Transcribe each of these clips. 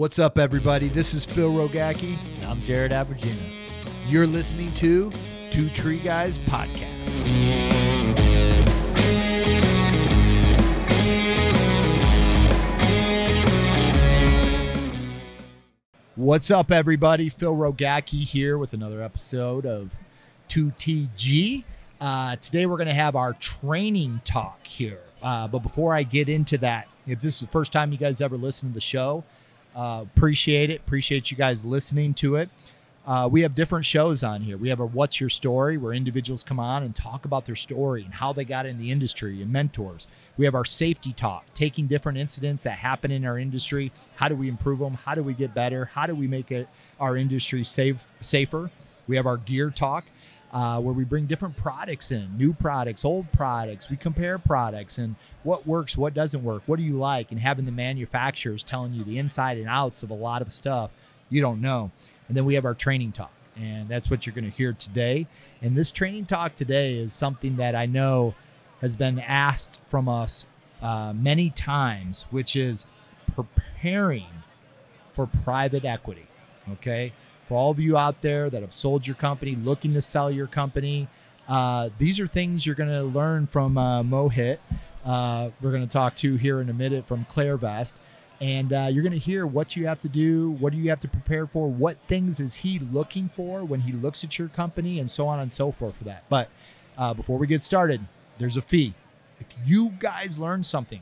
What's up, everybody? This is Phil Rogacki. And I'm Jared Abergina. You're listening to Two Tree Guys Podcast. What's up, everybody? Phil Rogacki here with another episode of 2TG. Uh, today, we're going to have our training talk here. Uh, but before I get into that, if this is the first time you guys ever listen to the show, uh, appreciate it. Appreciate you guys listening to it. Uh, we have different shows on here. We have a What's Your Story, where individuals come on and talk about their story and how they got in the industry and mentors. We have our Safety Talk, taking different incidents that happen in our industry. How do we improve them? How do we get better? How do we make it our industry safe, safer? We have our Gear Talk, uh, where we bring different products in, new products, old products. We compare products and what works, what doesn't work, what do you like, and having the manufacturers telling you the inside and outs of a lot of stuff you don't know. And then we have our training talk, and that's what you're going to hear today. And this training talk today is something that I know has been asked from us uh, many times, which is preparing for private equity. Okay. For all of you out there that have sold your company, looking to sell your company, uh, these are things you're going to learn from uh, Mohit. Uh, we're going to talk to here in a minute from Clairvest. and uh, you're going to hear what you have to do what do you have to prepare for what things is he looking for when he looks at your company and so on and so forth for that but uh, before we get started there's a fee if you guys learn something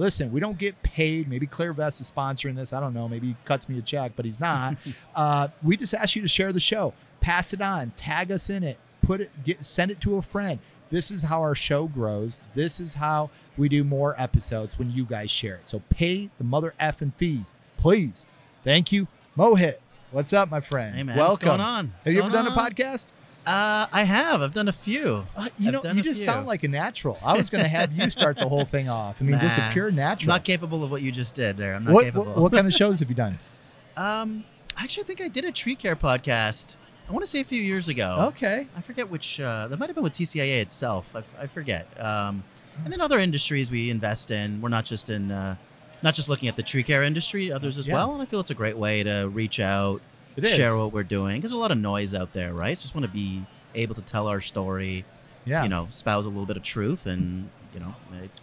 listen we don't get paid maybe Clairvest is sponsoring this i don't know maybe he cuts me a check but he's not uh, we just ask you to share the show pass it on tag us in it put it get send it to a friend this is how our show grows. This is how we do more episodes when you guys share it. So pay the mother effing fee, please. Thank you, Mohit. What's up, my friend? Hey man, welcome. what's going on? What's Have you ever done a podcast? Uh, I have. I've done a few. Uh, you I've know, you just few. sound like a natural. I was going to have you start the whole thing off. I mean, just a Nah. pure I'm natural. not capable of what you just did there. I'm not what, capable. what, what kind of shows have you done? um, actually, I think I did a tree care podcast. I want to say a few years ago. Okay. I forget which. Uh, that might have been with TCIA itself. I, I forget. Um, and then other industries we invest in. We're not just in, uh, not just looking at the tree care industry. Others as Yeah. well. And I feel it's a great way to reach out. Share what we're doing. There's a lot of noise out there, right? So just want to be able to tell our story. Yeah. you know, spouse a little bit of truth and, you know,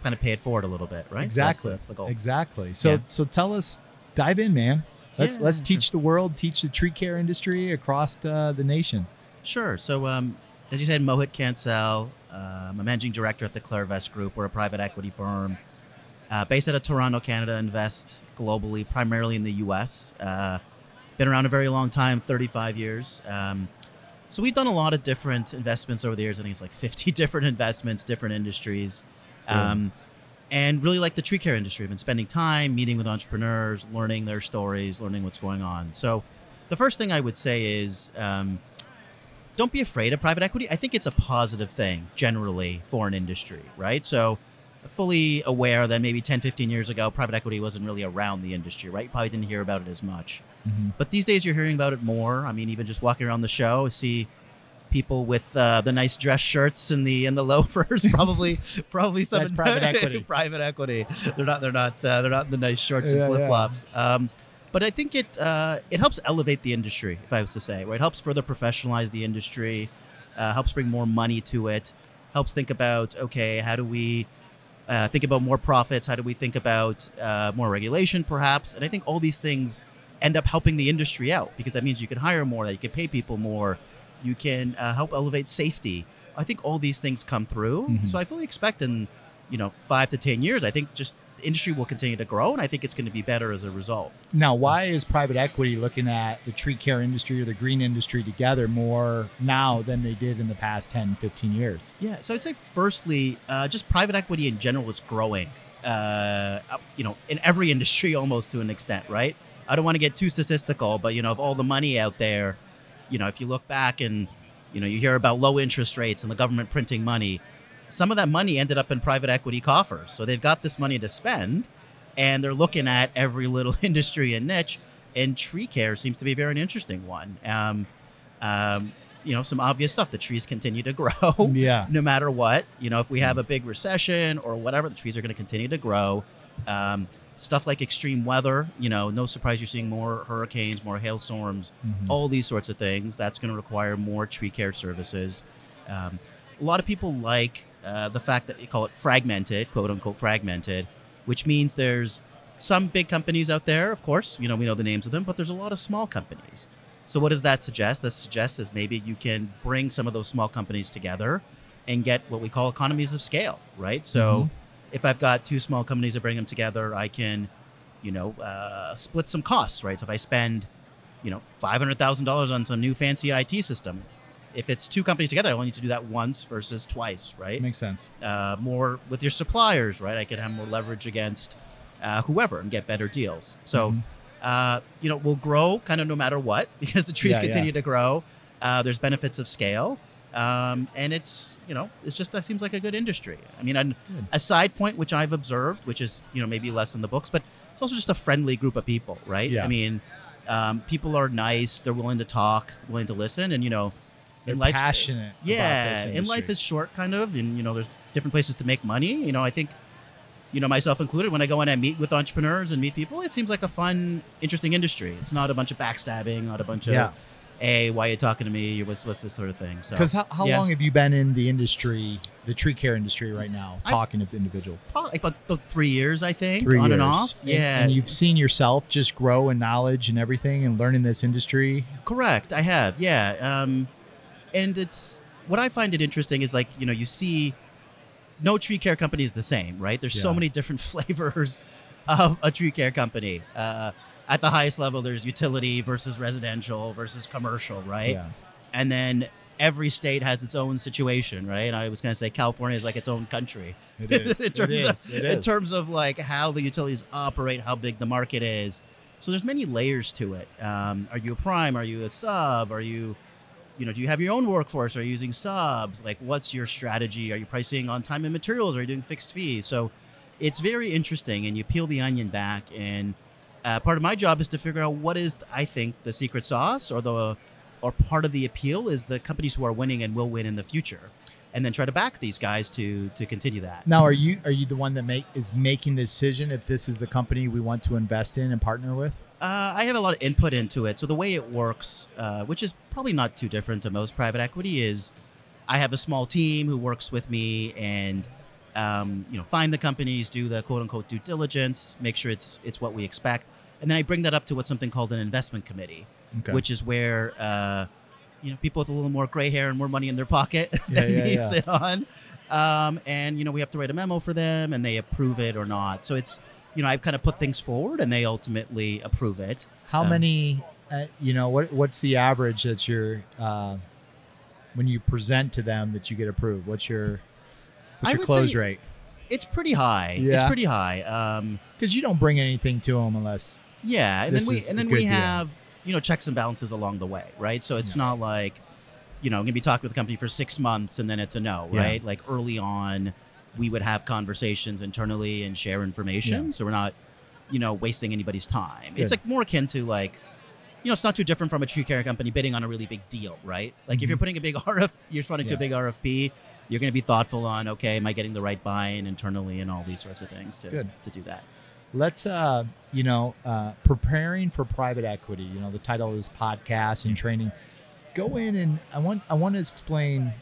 kind of pay it forward a little bit, right? So Exactly. that's, that's the goal. Exactly. So Yeah. so tell us, dive in, man. Let's Yeah, let's sure. teach the world, teach the tree care industry across uh, the nation. Sure. So, um, as you said, Mohit Kansal, um, I'm a managing director at the Clairvest Group. We're a private equity firm uh, based out of Toronto, Canada, invest globally, primarily in the U.S. Been around a very long time, 35 years. Um, so we've done a lot of different investments over the years. I think it's like 50 different investments, different industries. Um, and really like the tree care industry. I've been spending time meeting with entrepreneurs, learning their stories, learning what's going on. So the first thing I would say is um, don't be afraid of private equity. I think it's a positive thing generally for an industry, right? So fully aware that maybe 10, 15 years ago, private equity wasn't really around the industry, right? You probably didn't hear about it as much. Mm-hmm. But these days, you're hearing about it more. I mean, even just walking around the show, I see people with uh, the nice dress shirts and the and the loafers. Probably, probably some That's private equity. private equity. They're not. They're not. Uh, they're not in the nice shorts Yeah, and flip flops. Um, but I think it uh, it helps elevate the industry. If I was to say, right, it helps further professionalize the industry. Uh, helps bring more money to it. Helps think about okay, how do we uh, think about more profits? How do we think about uh, more regulation, perhaps? And I think all these things end up helping the industry out because that means you can hire more, that you can pay people more, you can uh, help elevate safety. I think all these things come through. Mhm. So I fully expect in you know five to ten years, I think just the industry will continue to grow, and I think it's going to be better as a result. Now, why is private equity looking at the tree care industry or the green industry together more now than they did in the past 10, 15 years? Yeah, so I'd say firstly, uh, just private equity in general is growing. Uh, you know, in every industry almost to an extent, right? I don't want to get too statistical, but you know, of all the money out there, you know, if you look back and you know you hear about low interest rates and the government printing money, some of that money ended up in private equity coffers. So they've got this money to spend, and they're looking at every little industry and niche. And tree care seems to be a very interesting one. Um, um, you know, some obvious stuff. The trees continue to grow Yeah. no matter what. You know, if we have a big recession or whatever, the trees are going to continue to grow. Um, stuff like extreme weather. You know, no surprise you're seeing more hurricanes, more hailstorms, Mhm. all these sorts of things. That's going to require more tree care services. Um, a lot of people like uh, the fact that you call it fragmented, quote unquote fragmented, which means there's some big companies out there, of course, you know, we know the names of them, but there's a lot of small companies. So what does that suggest? That suggests is maybe you can bring some of those small companies together and get what we call economies of scale, right? So if I've got two small companies that bring them together, I can, you know, uh, split some costs, right? So if I spend, you know, five hundred thousand dollars on some new fancy IT system, if it's two companies together, I only need to do that once versus twice, right? Makes sense. uh, more with your suppliers, right? I can have more leverage against uh, whoever and get better deals. So, Mhm. uh, you know, we'll grow kind of no matter what because the trees Yeah, yeah. continue to grow. Uh, there's benefits of scale. Um, and it's, you know, it's just that seems like a good industry. I mean, an, a side point which I've observed, which is, you know, maybe less in the books, but it's also just a friendly group of people, right? Yeah. I mean, um, people are nice. They're willing to talk, willing to listen. And, you know, They're in life, passionate. about yeah, this and life is short, kind of, and you know, there's different places to make money. You know, I think, you know, myself included, when I go in and meet with entrepreneurs and meet people, it seems like a fun, interesting industry. It's not a bunch of backstabbing, not a bunch of, Yeah. Hey, why are you talking to me? What's what's this sort of thing? So, Because how, how yeah. long have you been in the industry, the tree care industry right now, I- talking to individuals? probably about, about three years, I think, Three on years. and off. And- yeah, And, you've seen yourself just grow in knowledge and everything and learning this industry. Correct. I have. Yeah. Um, and it's what I find it interesting is like you know you see, no tree care company is the same, right? There's so many different flavors of a tree care company. Uh, at the highest level, there's utility versus residential versus commercial, right? Yeah. And then every state has its own situation, right? And I was going to say California is like its own country It is. in terms is. of It in terms of like how the utilities operate, how big the market is. So there's many layers to it. Um, are you a prime? Are you a sub? Are you, you know, do you have your own workforce? Are you using subs? Like, what's your strategy? Are you pricing on time and materials? Are you doing fixed fees? So it's very interesting, and you peel the onion back. And uh, part of my job is to figure out what is, I think, the secret sauce or the or part of the appeal is the companies who are winning and will win in the future, and then try to back these guys to to continue that. Now, are you are you the one that make is making the decision if this is the company we want to invest in and partner with? Uh, I have a lot of input into it. So the way it works, uh, which is probably not too different to most private equity, is I have a small team who works with me and um, you know find the companies, do the quote unquote due diligence, make sure it's it's what we expect, and then I bring that up to what's something called an investment committee, Okay. which is where uh, you know people with a little more gray hair and more money in their pocket Yeah, yeah, yeah. sit on, um, and you know we have to write a memo for them, and they approve it or not. So it's you know I've kind of put things forward, and they ultimately approve it. How um, many? Uh, you know what? What's the average that you're uh, when you present to them that you get approved? What's your what's I your close rate? It's pretty high. Yeah. It's pretty high. Um, Because you don't bring anything to them unless yeah, and This then we and then we deal. have you know checks and balances along the way, right? So it's Yeah. not like you know I'm gonna be talking with the company for six months and then it's a no, Yeah. right? Like early on, we would have conversations internally and share information, Yeah. so we're not you know wasting anybody's time. Good. It's like more akin to like. You know, it's not too different from a tree care company bidding on a really big deal, right? Like if Mhm. you're putting a big RF, you're running to a big RFP, you're going to be thoughtful on, okay, am I getting the right buy-in internally and all these sorts of things to, Good. to do that. Let's uh you know uh preparing for private equity you know the title of this podcast and training go in and i want i want to explain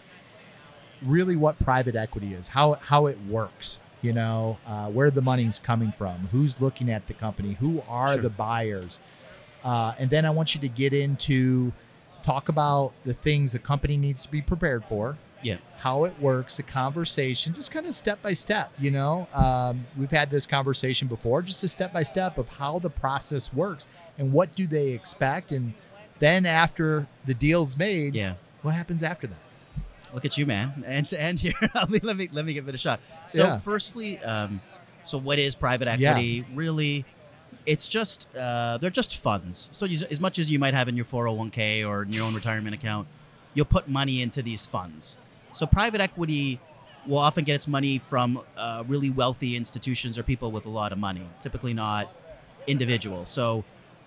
really what private equity is how how it works you know uh, where the money's coming from who's looking at the company who are Sure. the buyers uh, and then i want you to get into talk about the things a company needs to be prepared for Yeah. how it works, the conversation, just kind of step by step. You know, um, we've had this conversation before, just a step by step of how the process works and what do they expect, and then after the deal's made, Yeah. what happens after that? Look at you, man. And to end here. let me let me give it a shot. So, Yeah. firstly, um, so what is private Yeah. equity? Really, it's just uh, they're just funds. So you, as much as you might have in your 401k or in your own retirement account, you'll put money into these funds. So private equity will often get its money from uh, really wealthy institutions or people with a lot of money, typically not individuals. So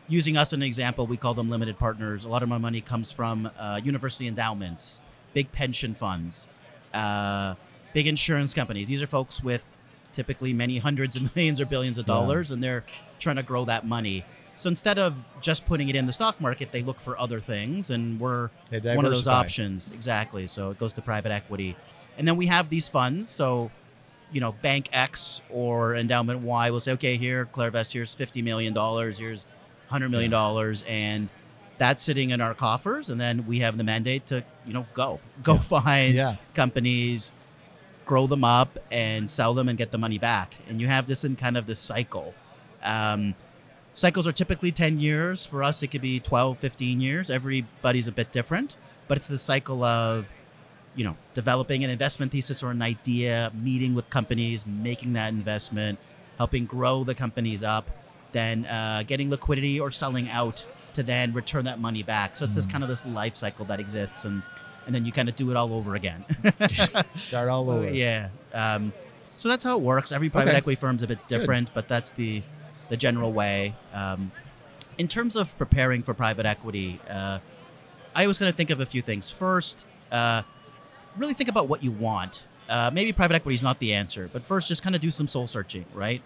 using us as an example, we call them limited partners. A lot of my money comes from uh, university endowments, big pension funds, uh, big insurance companies. These are folks with typically many hundreds of millions or billions of Yeah. dollars, and they're trying to grow that money. So instead of just putting it in the stock market, they look for other things, and we're one of those options. Exactly. So it goes to private equity. And then we have these funds. So, you know, Bank X or Endowment Y will say, okay, here, Clairvest, here's $50 million, here's $100 million, and that's sitting in our coffers. And then we have the mandate to, you know, go, go Yeah. find Yeah. companies, grow them up, and sell them and get the money back. And you have this in kind of this cycle. Um, cycles are typically 10 years. For us, it could be 12, 15 years. Everybody's a bit different, but it's the cycle of, you know, developing an investment thesis or an idea, meeting with companies, making that investment, helping grow the companies up, then uh, getting liquidity or selling out to then return that money back. So it's this Mm. kind of this life cycle that exists, and and then you kind of do it all over again. Start all over. Yeah. Um, so that's how it works. Every private Okay. equity firm's a bit different, but that's the the general way. Um, in terms of preparing for private equity, uh, I was going to think of a few things. First, uh, really think about what you want. Uh, maybe private equity is not the answer, but first, just kind of do some soul searching, right?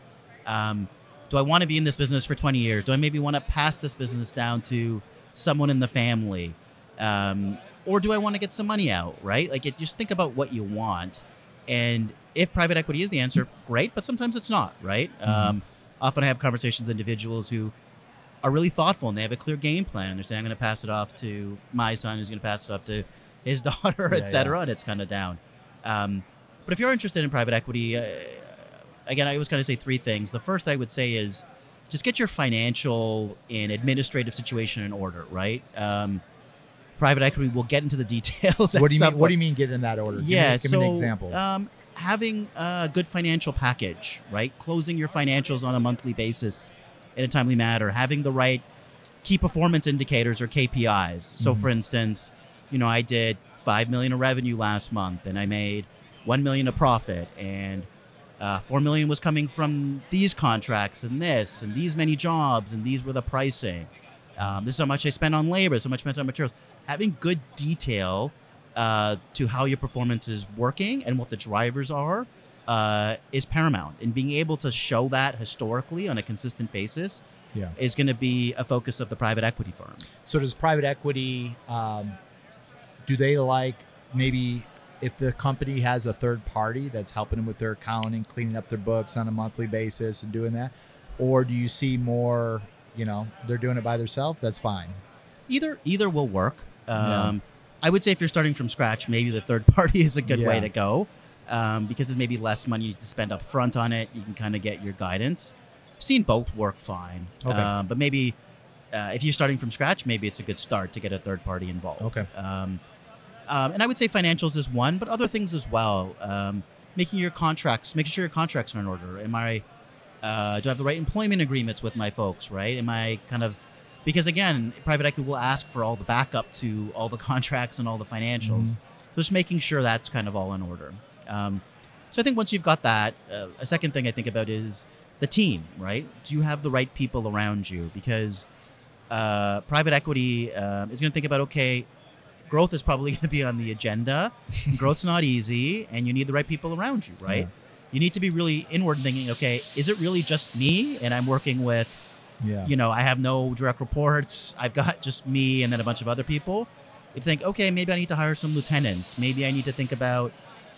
Um, do I want to be in this business for 20 years? Do I maybe want to pass this business down to someone in the family? Um, or do I want to get some money out, right? Like, it, just think about what you want. And if private equity is the answer, great, but sometimes it's not, right? Mhm. Um, often I have conversations with individuals who are really thoughtful and they have a clear game plan and they're saying, I'm going to pass it off to my son, who's going to pass it off to his daughter, Yeah, et cetera, and it's kind of down. Um, but if you're interested in private equity, uh, again, I was going to say three things. The first I would say is just get your financial and administrative situation in order, right? Um, private equity will get into the details. What do you mean? What do you mean? Get in that order? Give Yeah, Me, give so me an example. Um, having a good financial package, right? Closing your financials on a monthly basis in a timely manner, having the right key performance indicators or KPIs. So, Mhm. for instance, you know, I did five million of revenue last month, and I made one million of profit, and uh, four million was coming from these contracts and this, and these many jobs, and these were the pricing. Um, this is how much I spent on labor, so much spent on materials. Having good detail uh, to how your performance is working and what the drivers are uh, is paramount. And being able to show that historically on a consistent basis Yeah. is going to be a focus of the private equity firm. So does private equity? Um, do they like maybe if the company has a third party that's helping them with their accounting, cleaning up their books on a monthly basis, and doing that, or do you see more? You know, they're doing it by themselves. That's fine. Either either will work. Yeah. I would say if you're starting from scratch, maybe the third party is a good way to go um, because there's maybe less money to spend up front on it. You can kind of get your guidance. I've seen both work fine, Okay. Um, but maybe uh, if you're starting from scratch, maybe it's a good start to get a third party involved. Okay. Um, um, and I would say financials is one, but other things as well. Um, making your contracts, making sure your contracts are in order. Am I, uh, do I have the right employment agreements with my folks, right? Am I kind of, because again, private equity will ask for all the backup to all the contracts and all the financials. Mhm. So just making sure that's kind of all in order. Um, so I think once you've got that, uh, a second thing I think about is the team, right? Do you have the right people around you? Because uh, private equity uh, is going to think about okay, growth is probably going to be on the agenda. Growth's not easy, and you need the right people around you, right? Yeah. You need to be really inward thinking. Okay, is it really just me, and I'm working with Yeah. you know, I have no direct reports. I've got just me and then a bunch of other people. You think, okay, maybe I need to hire some lieutenants. Maybe I need to think about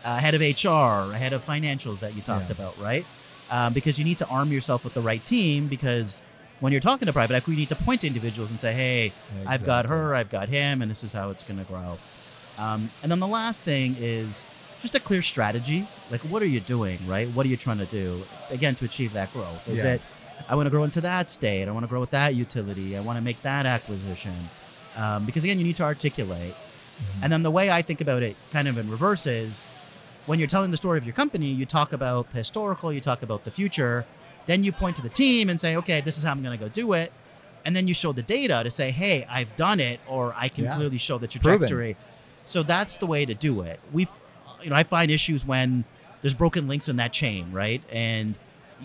uh, head of HR, a head of financials that you talked Yeah. about, right? Um, because you need to arm yourself with the right team. Because when you're talking to private equity, you need to point to individuals and say, hey, I've got her, I've got him, and this is how it's going to grow. Um, and then the last thing is just a clear strategy. Like, what are you doing, right? What are you trying to do, again, to achieve that growth? Is Yeah. it, I want to grow into that state, I want to grow with that utility, I want to make that acquisition? Um, because, again, you need to articulate. Mhm. And then the way I think about it, kind of in reverse, is when you're telling the story of your company, you talk about the historical, you talk about the future, then you point to the team and say, okay, this is how I'm going to go do it. And then you show the data to say, hey, I've done it, or I can Yeah. clearly show the proven. trajectory. So that's the way to do it. We've, you know, I find issues when there's broken links in that chain, right? And,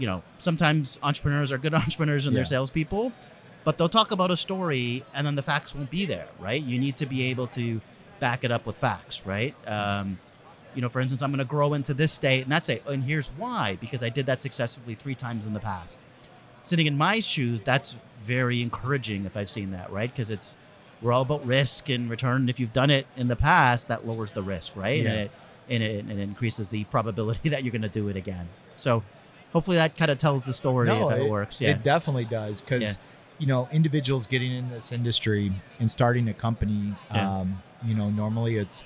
you know, sometimes entrepreneurs are good entrepreneurs and Yeah. they're salespeople, but they'll talk about a story and then the facts won't be there, right? You need to be able to back it up with facts, right? Um, you know, for instance, I'm going to grow into this state, and that's it. And here's why: because I did that successfully three times in the past. Sitting in my shoes, that's very encouraging if I've seen that, right? Because it's we're all about risk and return. If you've done it in the past, that lowers the risk, right? Yeah. And, it, and it and it increases the probability that you're going to do it again. So hopefully that kind of tells the story No, if it, works. Yeah. It definitely does because Yeah. you know individuals getting in this industry and starting a company. Yeah. Um, you know, normally it's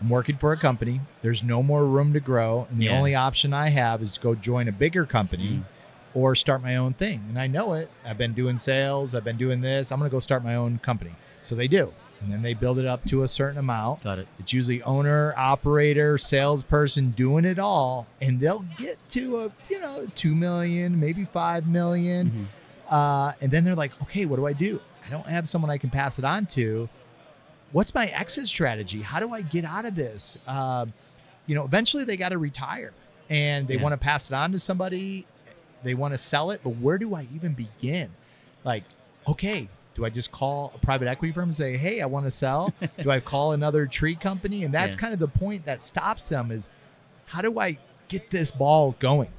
I'm working for a company. There's no more room to grow, and the Yeah. only option I have is to go join a bigger company. Mm. Or start my own thing. And I know it. I've been doing sales. I've been doing this. I'm going to go start my own company. So they do. And then they build it up to a certain amount. Got it. It's usually owner, operator, salesperson doing it all, and they'll get to a you know two million, maybe five million, Mhm. uh, and then they're like, okay, what do I do? I don't have someone I can pass it on to. What's my exit strategy? How do I get out of this? Um, you know, eventually they got to retire, and they Yeah. want to pass it on to somebody. They want to sell it, but where do I even begin? Like, okay, do I just call a private equity firm and say, "Hey, I want to sell"? do I call another tree company? And that's Yeah. kind of the point that stops them is, how do I get this ball going?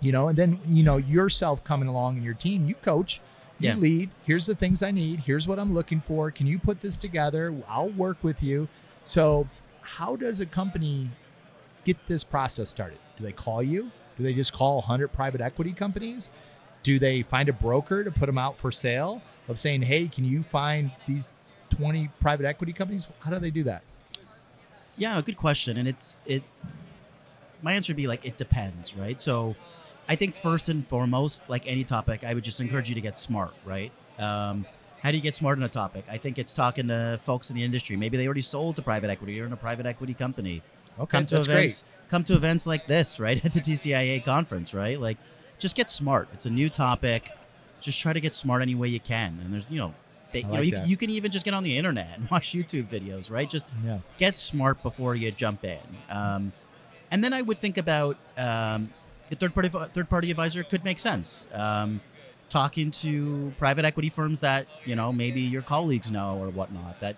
You know, and then you know yourself coming along and your team, you coach, you Yeah. lead. Here's the things I need. Here's what I'm looking for. Can you put this together? I'll work with you. So, how does a company get this process started? Do they call you? Do they just call 100 private equity companies? Do they find a broker to put them out for sale of saying, hey, can you find these 20 private equity companies? How do they do that? Yeah, good question. And it's it my answer would be like it depends, right? So I think first and foremost, like any topic, I would just encourage you to get smart, right? Um, how do you get smart on a topic? I think it's talking to folks in the industry. Maybe they already sold to private equity or in a private equity company. Okay, Come to that's events. Come to events like this, right? At the TCIA conference, right? Like, just get smart. It's a new topic. Just try to get smart any way you can. And there's, you know, ba- I you know, you, you can even just get on the internet and watch YouTube videos, right? Just. Yeah. get smart before you jump in. Um, and then I would think about um, the third party third party advisor could make sense. Um, talking to private equity firms that you know maybe your colleagues know or whatnot. That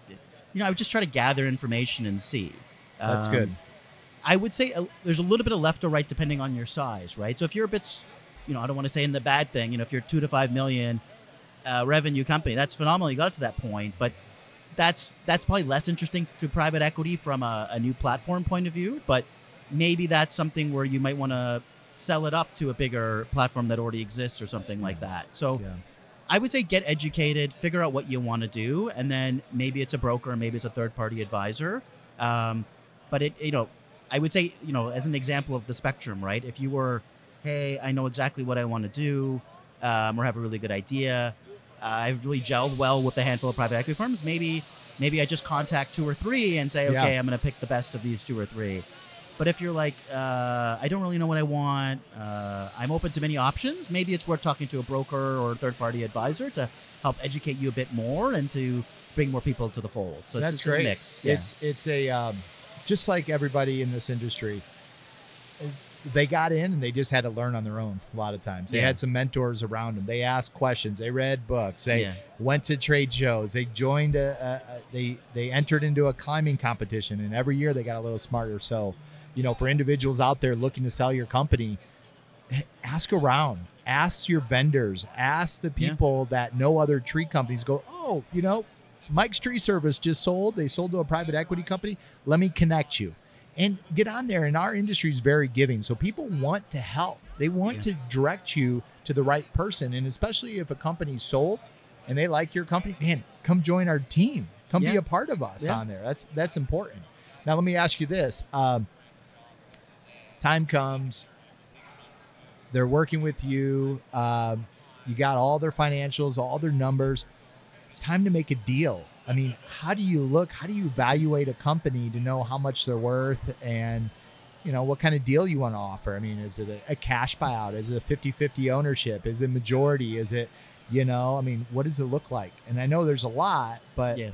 you know I would just try to gather information and see. That's Um, good. I would say uh, there's a little bit of left or right depending on your size, right? So if you're a bit, you know, I don't want to say in the bad thing, you know, if you're two to five million uh, revenue company, that's phenomenal. You got it to that point, but that's that's probably less interesting to private equity from a, a new platform point of view. But maybe that's something where you might want to sell it up to a bigger platform that already exists or something like that. So Yeah. I would say get educated, figure out what you want to do, and then maybe it's a broker, maybe it's a third party advisor. Um, but it, you know, I would say, you know, as an example of the spectrum, right? If you were, hey, I know exactly what I want to do, um, or have a really good idea, uh, I've really gelled well with a handful of private equity firms. Maybe, maybe I just contact two or three and say, Yeah. okay, I'm going to pick the best of these two or three. But if you're like, uh, I don't really know what I want, uh, I'm open to many options. Maybe it's worth talking to a broker or a third party advisor to help educate you a bit more and to bring more people to the fold. So That's just great. a mix. Yeah. It's it's a um, just like everybody in this industry. They got in and they just had to learn on their own. A lot of times, they Yeah. had some mentors around them. They asked questions. They read books. They Yeah. went to trade shows. They joined a, a, a they they entered into a climbing competition, and every year they got a little smarter. So, you know, for individuals out there looking to sell your company, eh, ask around. Ask your vendors. Ask the Yeah. people that know other tree companies. Go, oh, you know, Mike's Tree Service just sold. They sold to a private equity company. Let me connect you. And get on there. And our industry is very giving. So people want to help. They want Yeah. to direct you to the right person. And especially if a company's sold and they like your company, man, come join our team. Come be a part of us Yeah. on there. That's that's important. Now let me ask you this. Um, time comes, they're working with you. Um, you got all their financials, all their numbers. It's time to make a deal. I mean, how do you look? How do you evaluate a company to know how much they're worth and, you know, what kind of deal you want to offer? I mean, is it a, a cash buyout? Is it a 50 50 ownership? Is it majority? Is it, you know, I mean, what does it look like? And I know there's a lot, but Yeah.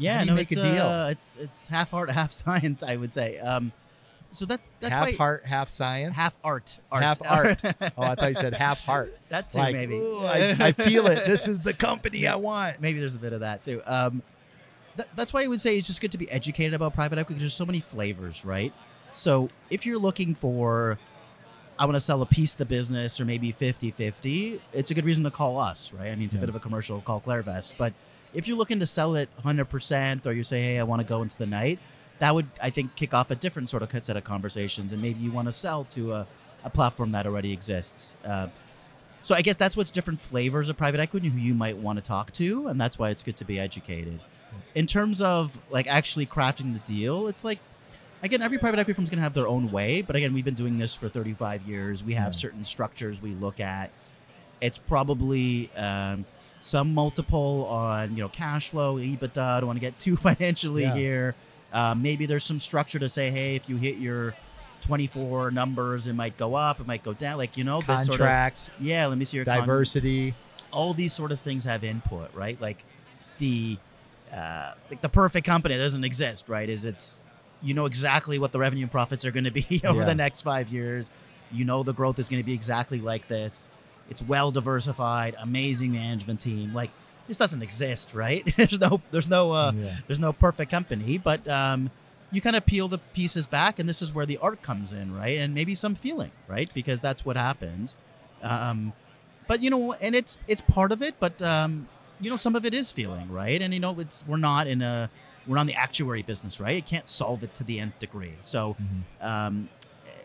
Yeah, no, make it's a deal? Uh, it's it's half art, half science, I would say. Um, so that that's half heart, half science. half art, art. Half art. oh, I thought you said half heart. that too, like, maybe. "Ooh, I, I feel it. This is the company I want. maybe there's a bit of that too. Um, th- that's why I would say it's just good to be educated about private equity. Because there's so many flavors, right? So if you're looking for, I want to sell a piece of the business or maybe 50 50, it's a good reason to call us, right? I mean, it's Yeah. a bit of a commercial, call Clairvest. But if you're looking to sell it 100% or you say, hey, I want to go into the night, that would, I think, kick off a different sort of set of conversations. And maybe you want to sell to a, a platform that already exists. Uh, so I guess that's what's different flavors of private equity who you might want to talk to, and that's why it's good to be educated. In terms of like actually crafting the deal, it's like again, every private equity firm's gonna have their own way, but again, we've been doing this for 35 years. We have certain structures we look at. It's probably um, some multiple on you know cash flow, EBITDA. I don't want to get too financially Yeah. here. Uh, maybe there's some structure to say, hey, if you hit your 24 numbers, it might go up, it might go down. Like you know, this sort of Contracts, yeah. Let me see your con- diversity. all these sort of things have input, right? Like the uh, like the perfect company doesn't exist, right? Is it's you know exactly what the revenue and profits are going to be over Yeah. the next five years. You know the growth is going to be exactly like this. It's well diversified, amazing management team. Like this doesn't exist, right? there's no there's no uh, yeah. there's no perfect company, but um, you kind of peel the pieces back, and this is where the art comes in, right? And maybe some feeling, right? Because that's what happens. Um, but you know, and it's it's part of it, but um, you know, some of it is feeling, right? And you know, it's we're not in a we're not in the actuary business, right? It can't solve it to the nth degree. So, Mhm. um,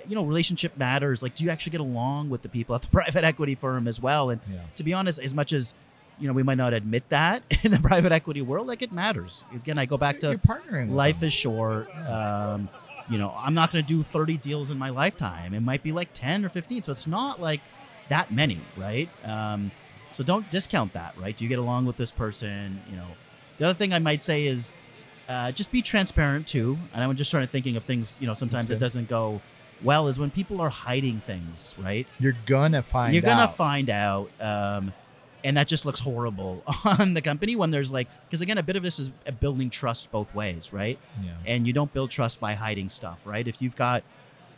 you know, relationship matters. Like, do you actually get along with the people at the private equity firm as well? And Yeah. to be honest, as much as you know, we might not admit that in the private equity world, like it matters. Again, I go back to You're partnering. Life them. is short. Um, you know, I'm not going to do 30 deals in my lifetime. It might be like 10 or 15. So it's not like that many, right? Um, so don't discount that, right? Do you get along with this person? You know, the other thing I might say is uh, just be transparent too. And I'm just trying to thinking of things, you know, sometimes it doesn't go well is when people are hiding things, right? You're gonna find. You're gonna out. find out. Um, and that just looks horrible on the company when there's like, because again, a bit of this is building trust both ways, right? Yeah. and you don't build trust by hiding stuff, right? If you've got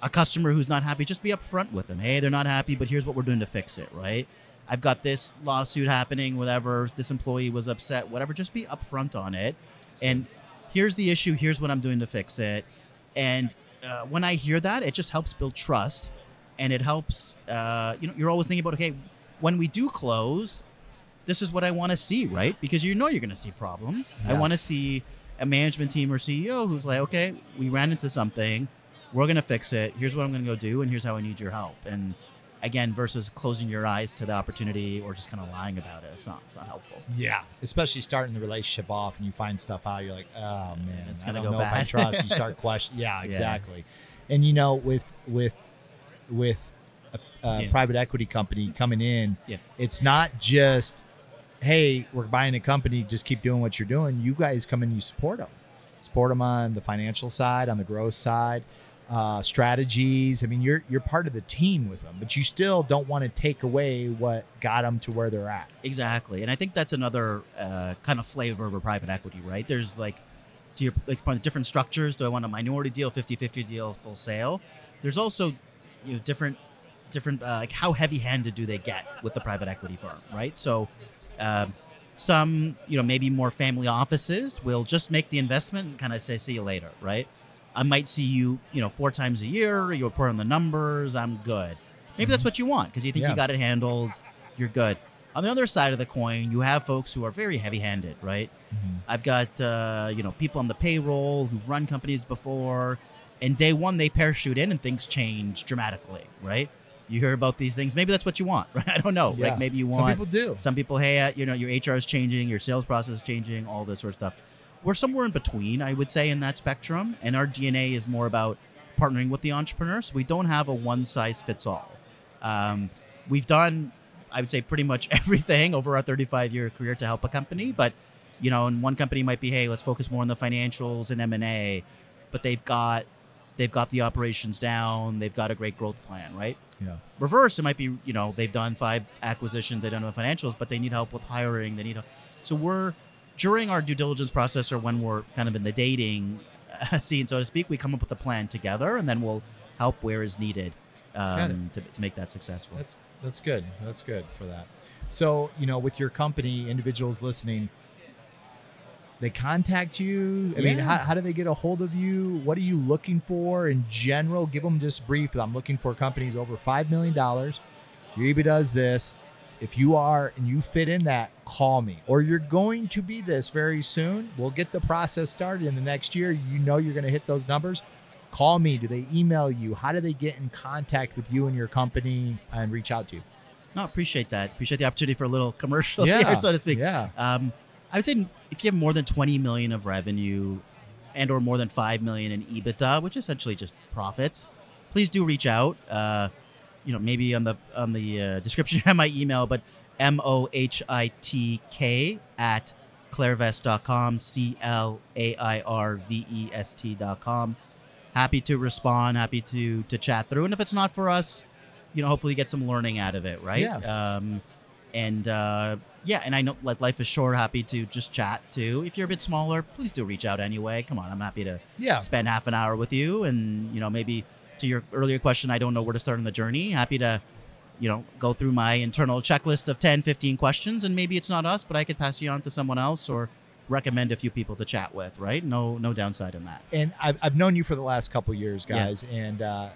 a customer who's not happy, just be upfront with them. Hey, they're not happy, but here's what we're doing to fix it, right? I've got this lawsuit happening, whatever. This employee was upset, whatever. Just be upfront on it. And here's the issue. Here's what I'm doing to fix it. And uh, when I hear that, it just helps build trust, and it helps. Uh, you know, you're always thinking about okay, when we do close, this is what I want to see, right? Because you know you're going to see problems. I want to see a management team or CEO who's like, okay, we ran into something, we're going to fix it. Here's what I'm going to go do, and here's how I need your help. And again, versus closing your eyes to the opportunity or just kind of lying about it, it's not it's not helpful. Yeah, especially starting the relationship off and you find stuff out, you're like, oh man, It's I gonna don't go know if I trust. You start questioning. Yeah, Yeah. exactly. And you know, with with with a, a Yeah. private equity company coming in, Yeah. it's not just, hey, we're buying a company, just keep doing what you're doing. You guys come in, you support them, support them on the financial side, on the growth side. Uh, strategies. I mean, you're you're part of the team with them, but you still don't want to take away what got them to where they're at. Exactly, and I think that's another uh, kind of flavor of a private equity, right? There's like, to your like different structures. Do I want a minority deal, 50-50 deal, full sale? There's also, you know, different, different uh, like how heavy-handed do they get with the private equity firm, right? So, um, some you know maybe more family offices will just make the investment and kind of say see you later, right? I might see you, you know, four times a year. You report on the numbers. I'm good. Maybe that's what you want because you think Yeah. you got it handled. You're good. On the other side of the coin, you have folks who are very heavy-handed, right? I've got uh, you know people on the payroll who've run companies before, and day one they parachute in and things change dramatically, right? You hear about these things. Maybe that's what you want, right? I don't know. Yeah. Like maybe you want. Some people do. some people, hey, uh, you know, your HR is changing, your sales process is changing, all this sort of stuff. We're somewhere in between, I would say, in that spectrum. And our DNA is more about partnering with the entrepreneur. So we don't have a one size fits all. Um, we've done, I would say, pretty much everything over our 35 year career to help a company. But, you know, and one company might be, hey, let's focus more on the financials and M&A. But they've got they've got the operations down. They've got a great growth plan, right? Yeah. reverse it might be you know they've done five acquisitions they don't know financials but they need help with hiring they need help. so we're during our due diligence process or when we're kind of in the dating scene so to speak we come up with a plan together and then we'll help where is needed um, to, to make that successful That's that's good. That's good for that. So, you know, with your company, individuals listening, they contact you? I mean, how, how do they get a hold of you? What are you looking for in general? Give them just brief. I'm looking for companies over $5 million. Your EBITDA does this. If you are and you fit in that, call me. Or you're going to be this very soon. We'll get the process started in the next year. You know you're going to hit those numbers. Call me. Do they email you? How do they get in contact with you and your company and reach out to you? No, appreciate that. Appreciate the opportunity for a little commercial Yeah, here, so to speak. Yeah. Um, I would say if you have more than 20 million of revenue and or more than 5 million in EBITDA, which is essentially just profits, please do reach out. Uh, you know, maybe on the on the uh, description of my email, but M O H I T K at clairvest.com, C L A I R V E S T.com. Happy to respond, happy to to chat through. And if it's not for us, you know, hopefully get some learning out of it, right? Yeah. Um, and uh, yeah, and I know like life is short. Happy to just chat too. If you're a bit smaller, please do reach out anyway. Come on, I'm happy to Yeah. spend half an hour with you. And you know, maybe to your earlier question, I don't know where to start on the journey. Happy to, you know, go through my internal checklist of 10, 15 questions, and maybe it's not us, but I could pass you on to someone else or recommend a few people to chat with. Right? No, no downside in that. and I've, I've known you for the last couple years, Yeah. guys, and uh,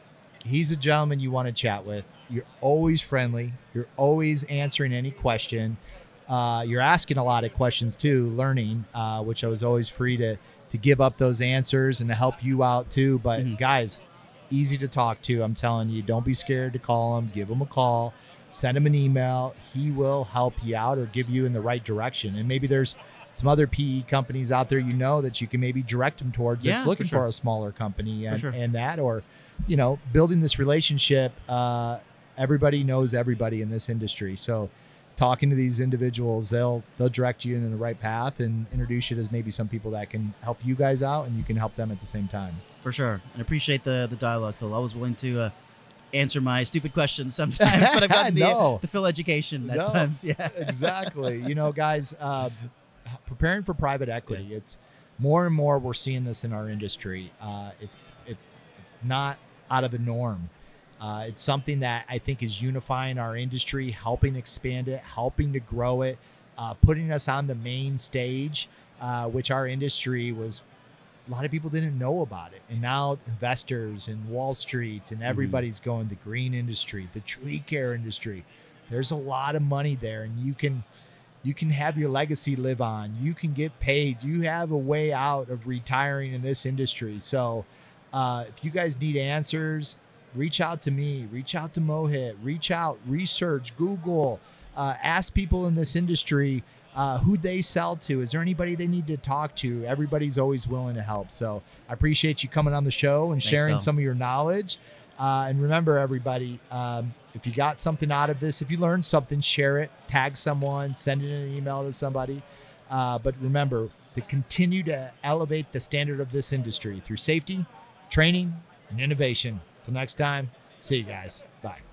he's a gentleman you want to chat with. You're always friendly. You're always answering any question. Uh, you're asking a lot of questions too, learning, uh, which I was always free to to give up those answers and to help you out too. But Mhm. guys, easy to talk to. I'm telling you, don't be scared to call him. Give him a call. Send him an email. He will help you out or give you in the right direction. And maybe there's some other PE companies out there you know that you can maybe direct them towards Yeah, that's looking for, sure. a smaller company and, sure. and that or you know building this relationship uh, everybody knows everybody in this industry so talking to these individuals they'll they'll direct you in the right path and introduce you as maybe some people that can help you guys out and you can help them at the same time For sure. And appreciate the the dialogue, Phil. I was willing to uh, answer my stupid questions sometimes, but I've gotten the, No. the Phil education at No. times. Yeah. exactly. You know, guys, uh, preparing for private equity, it's more and more we're seeing this in our industry. Uh, it's it's not out of the norm. Uh, it's something that I think is unifying our industry, helping expand it, helping to grow it, uh, putting us on the main stage, uh, which our industry was. A lot of people didn't know about it, and now investors and Wall Street and everybody's going the green industry, the tree care industry. There's a lot of money there, and you can you can have your legacy live on. You can get paid. You have a way out of retiring in this industry. So, uh, if you guys need answers, reach out to me. Reach out to Mohit. Reach out. Research. Google. Uh, ask people in this industry uh, who they sell to. Is there anybody they need to talk to? Everybody's always willing to help. So I appreciate you coming on the show and Thanks, sharing Phil. some of your knowledge. Uh, and remember, everybody, um, if you got something out of this, if you learned something, share it, tag someone, send it in an email to somebody. Uh, but remember to continue to elevate the standard of this industry through safety, training, and innovation. Till next time, see you guys. Bye.